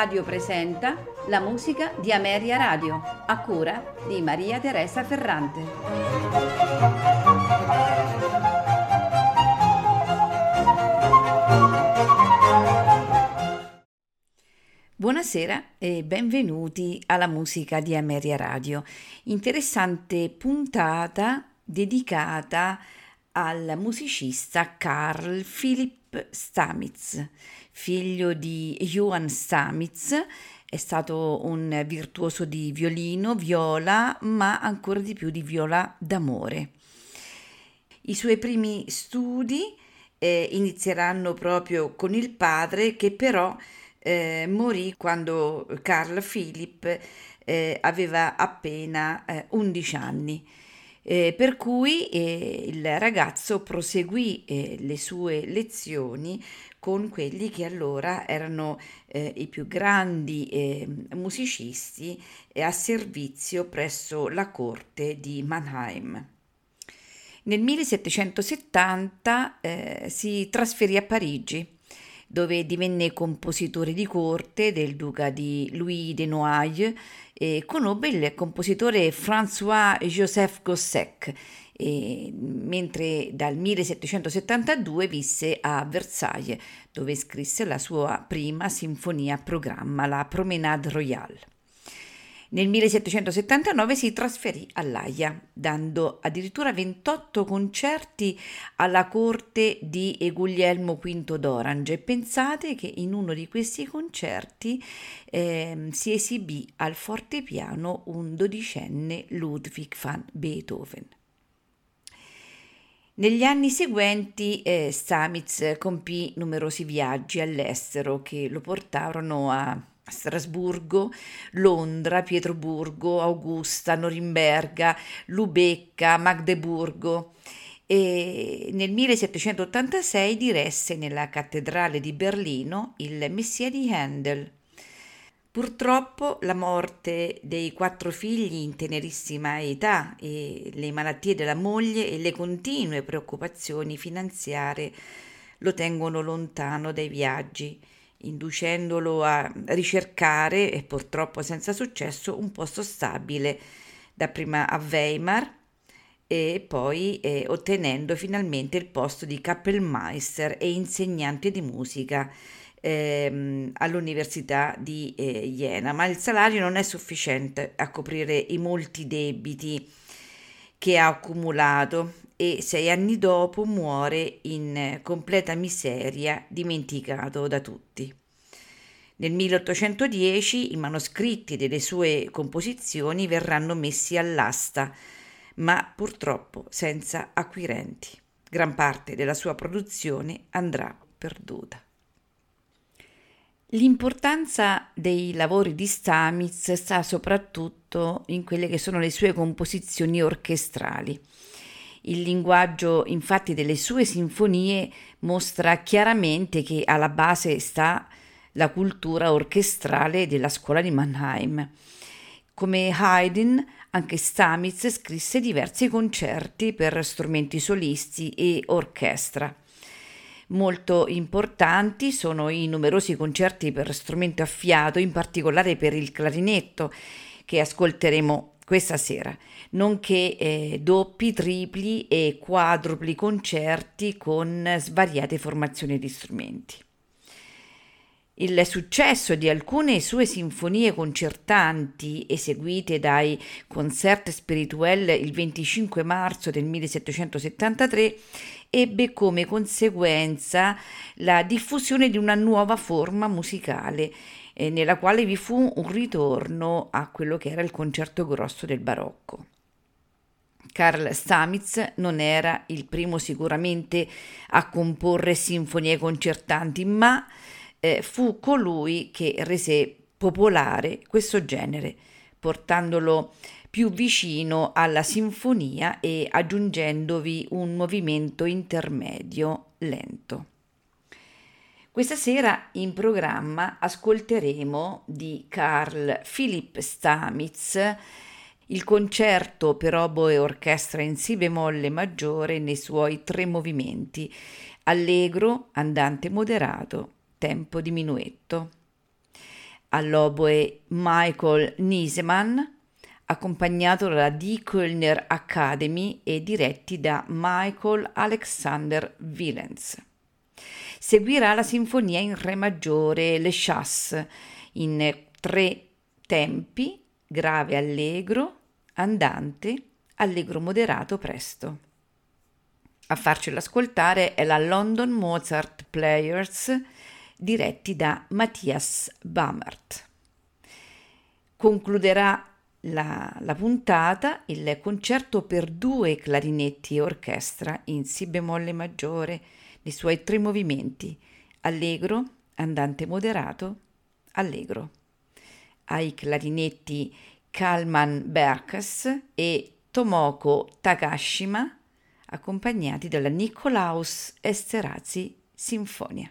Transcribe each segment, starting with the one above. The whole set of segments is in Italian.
Radio presenta la musica di Ameria Radio, a cura di Maria Teresa Ferrante. Buonasera e benvenuti alla musica di Ameria Radio. Interessante puntata dedicata al musicista Carl Philipp Stamitz figlio di Johann Stamitz, è stato un virtuoso di violino, viola, ma ancora di più di viola d'amore. I suoi primi studi eh, inizieranno proprio con il padre che però eh, morì quando Carl Philipp eh, aveva appena 11 eh, anni. Eh, per cui eh, il ragazzo proseguì le sue lezioni con quelli che allora erano eh, i più grandi eh, musicisti a servizio presso la corte di Mannheim. Nel 1770 eh, si trasferì a Parigi dove divenne compositore di corte del duca di Louis de Noailles e conobbe il compositore François-Joseph Gossec, e, mentre dal 1772 visse a Versailles, dove scrisse la sua prima sinfonia a programma, la Promenade Royale. Nel 1779 si trasferì all'Aia, dando addirittura 28 concerti alla corte di Guglielmo V d'Orange. Pensate che in uno di questi concerti eh, si esibì al fortepiano un dodicenne Ludwig van Beethoven. Negli anni seguenti eh, Stamitz compì numerosi viaggi all'estero che lo portarono a Strasburgo, Londra, Pietroburgo, Augusta, Norimberga, Lubecca, Magdeburgo e nel 1786 diresse nella cattedrale di Berlino il Messia di Handel. Purtroppo la morte dei quattro figli in tenerissima età e le malattie della moglie e le continue preoccupazioni finanziarie lo tengono lontano dai viaggi inducendolo a ricercare, e purtroppo senza successo, un posto stabile, dapprima a Weimar e poi eh, ottenendo finalmente il posto di Kapellmeister e insegnante di musica ehm, all'Università di eh, Jena, ma il salario non è sufficiente a coprire i molti debiti che ha accumulato e sei anni dopo muore in completa miseria, dimenticato da tutti. Nel 1810 i manoscritti delle sue composizioni verranno messi all'asta, ma purtroppo senza acquirenti. Gran parte della sua produzione andrà perduta. L'importanza dei lavori di Stamitz sta soprattutto in quelle che sono le sue composizioni orchestrali. Il linguaggio infatti delle sue sinfonie mostra chiaramente che alla base sta la cultura orchestrale della scuola di Mannheim. Come Haydn, anche Stamitz scrisse diversi concerti per strumenti solisti e orchestra. Molto importanti sono i numerosi concerti per strumento a fiato, in particolare per il clarinetto, che ascolteremo questa sera, nonché eh, doppi, tripli e quadrupli concerti con svariate formazioni di strumenti. Il successo di alcune sue sinfonie concertanti eseguite dai Concert Spirituel il 25 marzo del 1773 ebbe come conseguenza la diffusione di una nuova forma musicale eh, nella quale vi fu un ritorno a quello che era il concerto grosso del barocco. Carl Stamitz non era il primo sicuramente a comporre sinfonie concertanti, ma eh, fu colui che rese popolare questo genere, portandolo più vicino alla sinfonia e aggiungendovi un movimento intermedio lento. Questa sera in programma ascolteremo di Carl Philipp Stamitz il concerto per oboe e orchestra in si bemolle maggiore nei suoi tre movimenti, allegro, andante moderato, tempo di minuetto. all'oboe Michael Niesemann, accompagnato dalla Die Kölner Academy e diretti da Michael Alexander Willens. Seguirà la sinfonia in Re maggiore Le Chasse in tre tempi, grave allegro, andante, allegro moderato presto. A farcelo ascoltare è la London Mozart Players diretti da Matthias Bamert. Concluderà la, la, puntata il concerto per due clarinetti e orchestra in Si bemolle maggiore nei suoi tre movimenti, allegro, andante moderato, allegro. Ai clarinetti Kalman Berkes e Tomoko Takashima, accompagnati dalla Nicolaus Esterhazy Sinfonia.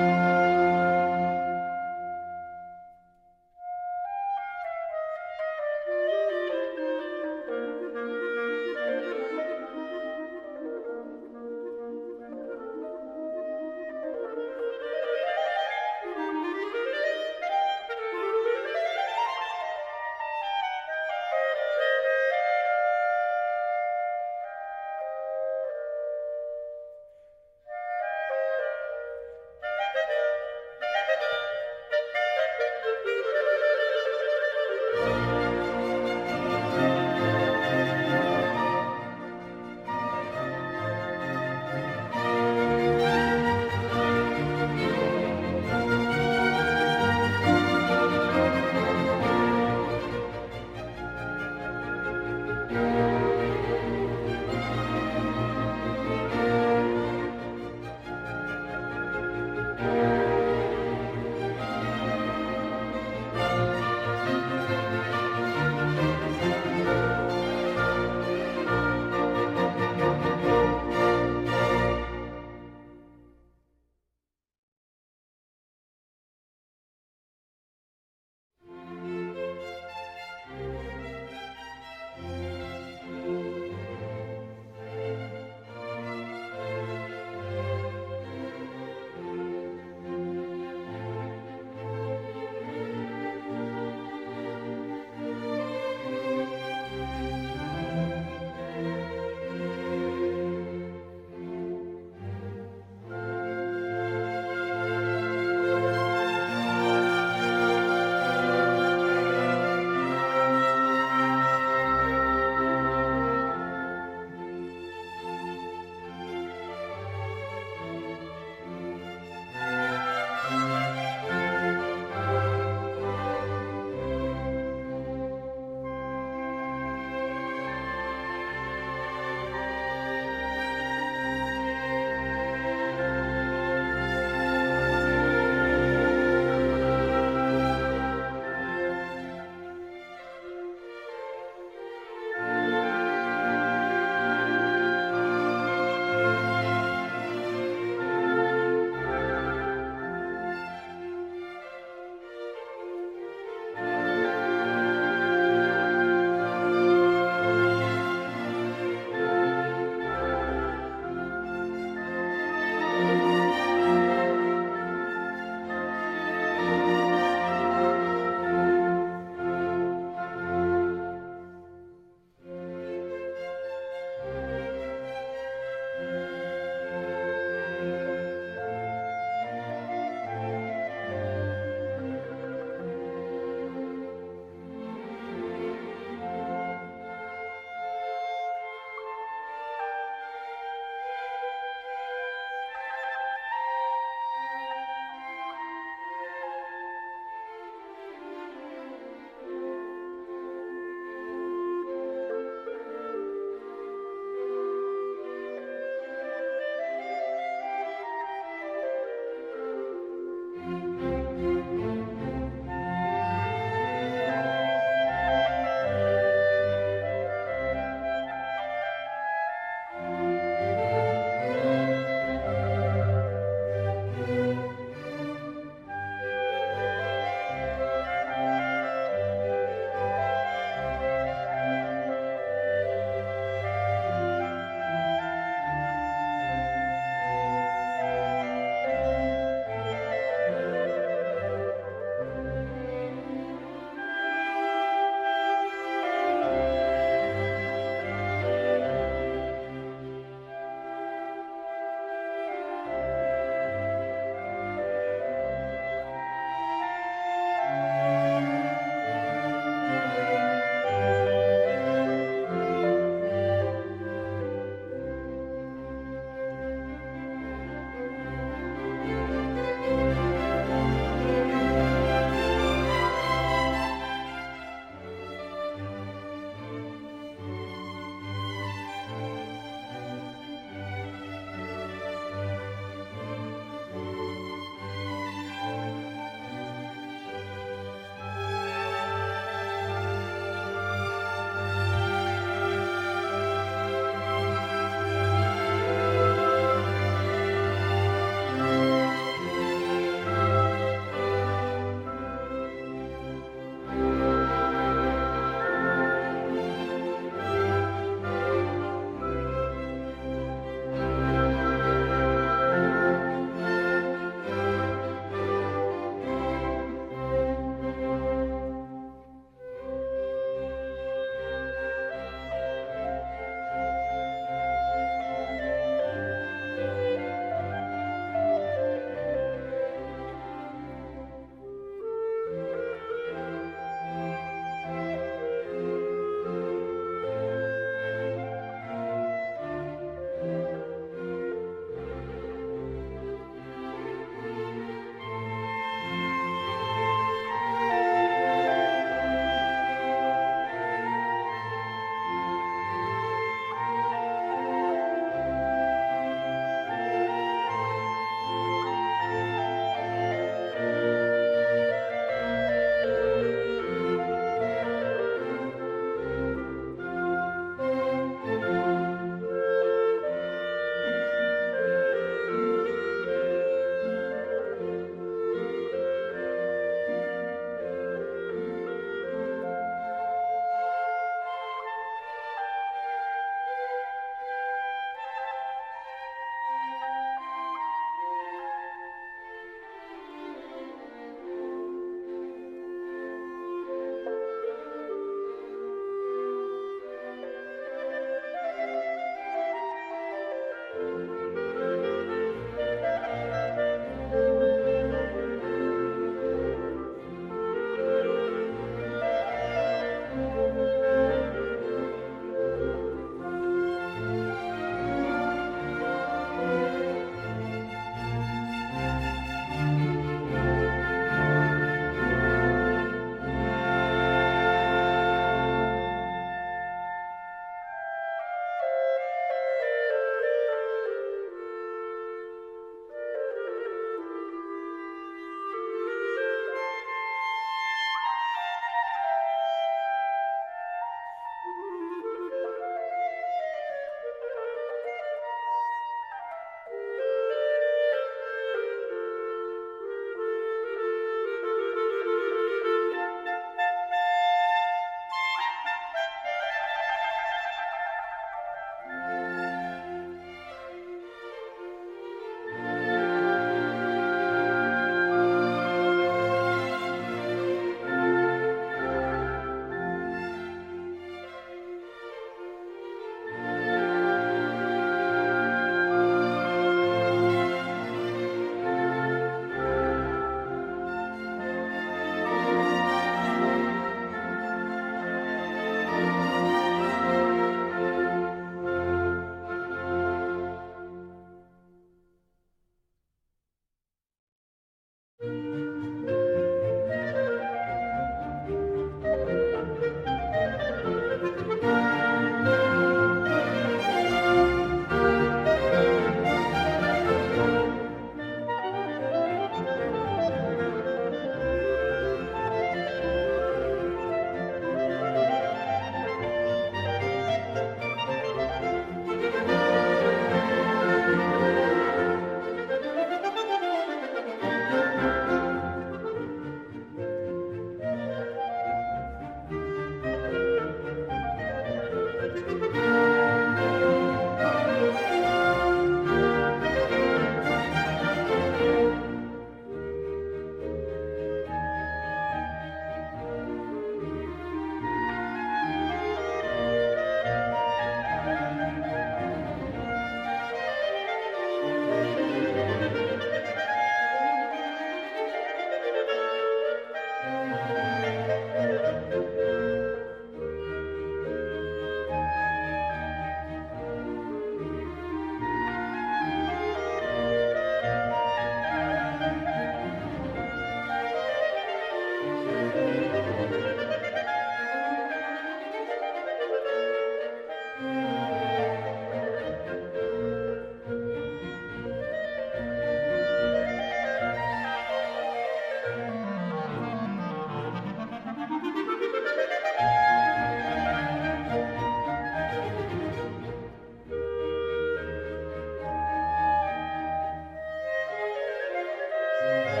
Música